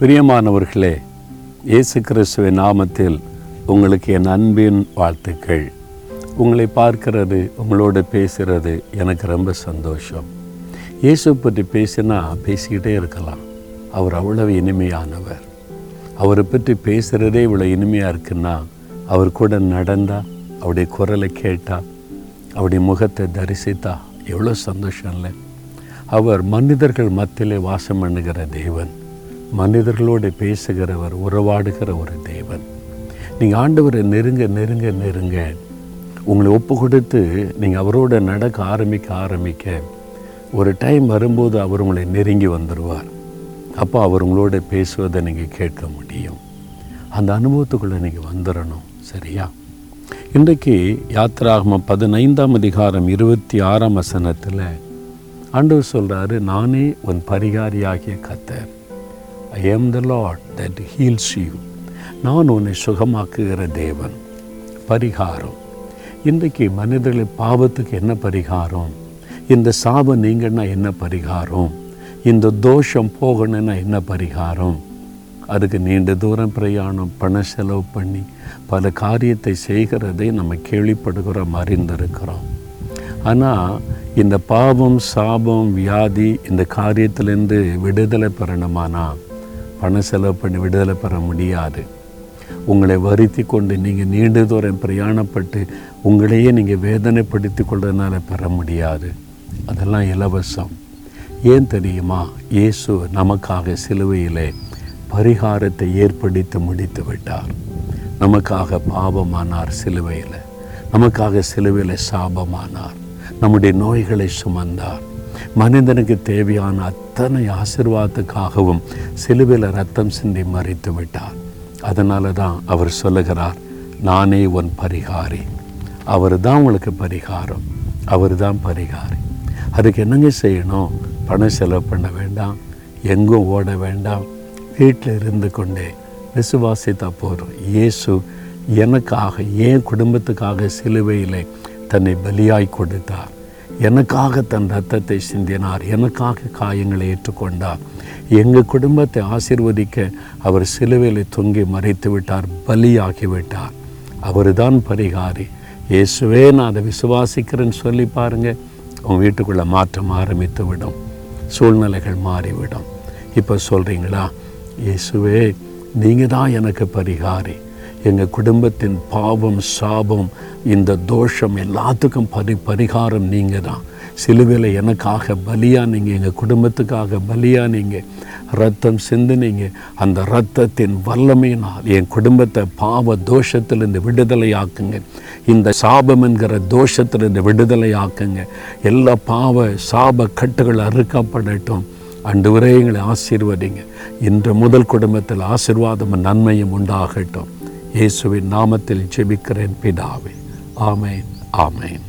பிரியமானவர்களே இயேசு கிறிஸ்துவின் நாமத்தில் உங்களுக்கு என் அன்பின் வாழ்த்துக்கள். உங்களை பார்க்கிறது உங்களோட பேசுகிறது எனக்கு ரொம்ப சந்தோஷம். இயேசு பற்றி பேசினா பேசிக்கிட்டே இருக்கலாம். அவர் அவ்வளவு இனிமையானவர். அவரை பற்றி பேசுகிறதே இவ்வளோ இனிமையாக இருக்குன்னா அவர் கூட நடந்தா அவருடைய குரலை கேட்டா அவருடைய முகத்தை தரிசித்தா எவ்வளோ சந்தோஷம் இல்லை அவர் மனிதர்கள் மத்தியிலே வாசம் பண்ணுகிற தேவன். மனிதர்களோடு பேசுகிறவர் உறவாடுகிற ஒரு தேவன். நீங்கள் ஆண்டவரை நெருங்க நெருங்க நெருங்க. உங்களை ஒப்பு கொடுத்து நீங்கள் அவரோட நடக்க ஆரம்பிக்க ஆரம்பிக்க ஒரு டைம் வரும்போது அவர் உங்களை நெருங்கி வந்துடுவார் அப்போ அவர் உங்களோட பேசுவதை நீங்கள் கேட்க முடியும். அந்த அனுபவத்துக்குள்ளே நீங்கள் வந்துடணும் சரியா? இன்றைக்கு யாத்திராகம பதினைந்தாம் அதிகாரம் இருபத்தி ஆறாம் வசனத்தில் ஆண்டவர் சொல்கிறாரு நானே உன் பரிகாரியாகிய கத்தர் I am the lord that heals you நான் உன்னை சுகமாக்குகிற தேவன். பரிகாரம். இன்றைக்கு மனிதர்களை பாவத்துக்கு என்ன பரிகாரம்? இந்த சாபம் நீங்கன்னா என்ன பரிகாரம்? இந்த தோஷம் போகணும்னா என்ன பரிகாரம்? அதுக்கு நீண்ட தூரம் பிரயாணம் பண செலவு பண்ணி பல காரியத்தை செய்கிறதை நம்ம கேள்விப்படுகிறோம் அறிந்திருக்கிறோம் ஆனால் இந்த பாவம் சாபம் வியாதி இந்த காரியத்திலேருந்து விடுதலை பெறணுமானா? பணம் செலவு பண்ணி விடுதலை பெற முடியாது. உங்களை வருத்தி கொண்டு நீங்கள் நீண்ட தூரம் பிரயாணப்பட்டு உங்களையே நீங்கள் வேதனைப்படுத்தி கொள்றதுனால பெற முடியாது. அதெல்லாம் இலவசம். ஏன் தெரியுமா? இயேசு நமக்காக சிலுவையிலே பரிகாரத்தை ஏற்படுத்தி முடித்து விட்டார். நமக்காக பாவமானார் சிலுவையில். நமக்காக சிலுவையில் சாபமானார். நம்முடைய நோய்களை சுமந்தார். மனிதனுக்கு தேவையான அத்தனை ஆசிர்வாதத்துக்காகவும் சிலுவையில் ரத்தம் சிந்தி மறித்து விட்டார். அதனால தான் அவர் சொல்லுகிறார் நானே உன் பரிகாரி. அவர் தான் உங்களுக்கு பரிகாரம். அவர் தான் பரிகாரி. அதுக்கு என்னங்க செய்யணும்? பணம் செலவு பண்ண வேண்டாம். எங்கும் ஓட வேண்டாம். வீட்டில் இருந்து கொண்டே விசுவாசித்தா போகிறோம் இயேசு எனக்காக என் குடும்பத்துக்காக சிலுவையிலே தன்னை பலியாய் கொடுத்தார். எனக்காக தன் ரத்தத்தை சிந்தினார். எனக்காக காயங்களை ஏற்றுக்கொண்டார். எங்கள் குடும்பத்தை ஆசிர்வதிக்க அவர் சிலுவையில் தொங்கி மறைத்து விட்டார் பலியாகி விட்டார். அவர் தான் பரிகாரி. இயேசுவே நான் அதை விசுவாசிக்கிறேன்னு சொல்லி பாருங்கள் உங்கள் வீட்டுக்குள்ளே மாற்றம் ஆரம்பித்து விடும். சூழ்நிலைகள் மாறிவிடும். இப்போ சொல்கிறீங்களா இயேசுவே நீங்கள் தான் எனக்கு பரிகாரி. எங்கள் குடும்பத்தின் பாவம் சாபம் இந்த தோஷம் எல்லாத்துக்கும் பரி பரிகாரம் நீங்கள் தான் சிலுவையில் எனக்காக பலியா நீங்கள் எங்கள் குடும்பத்துக்காக பலியா நீங்கள் ரத்தம் சிந்தினீங்க அந்த ரத்தத்தின் வல்லமையினால் என் குடும்பத்தை பாவ தோஷத்திலிருந்து விடுதலை ஆக்குங்க இந்த சாபம் என்கிற தோஷத்திலிருந்து விடுதலை ஆக்குங்க எல்லா பாவ சாப கட்டுகள் அறுக்கப்படட்டும். அண்டு வரை எங்களை ஆசீர்வதிங்க. இன்று முதல் குடும்பத்தில் ஆசீர்வாதமும் நன்மையும் உண்டாகட்டும். இயேசுவின் நாமத்தில் ஜெபிக்கிறேன் பிதாவே. ஆமேன் ஆமேன்.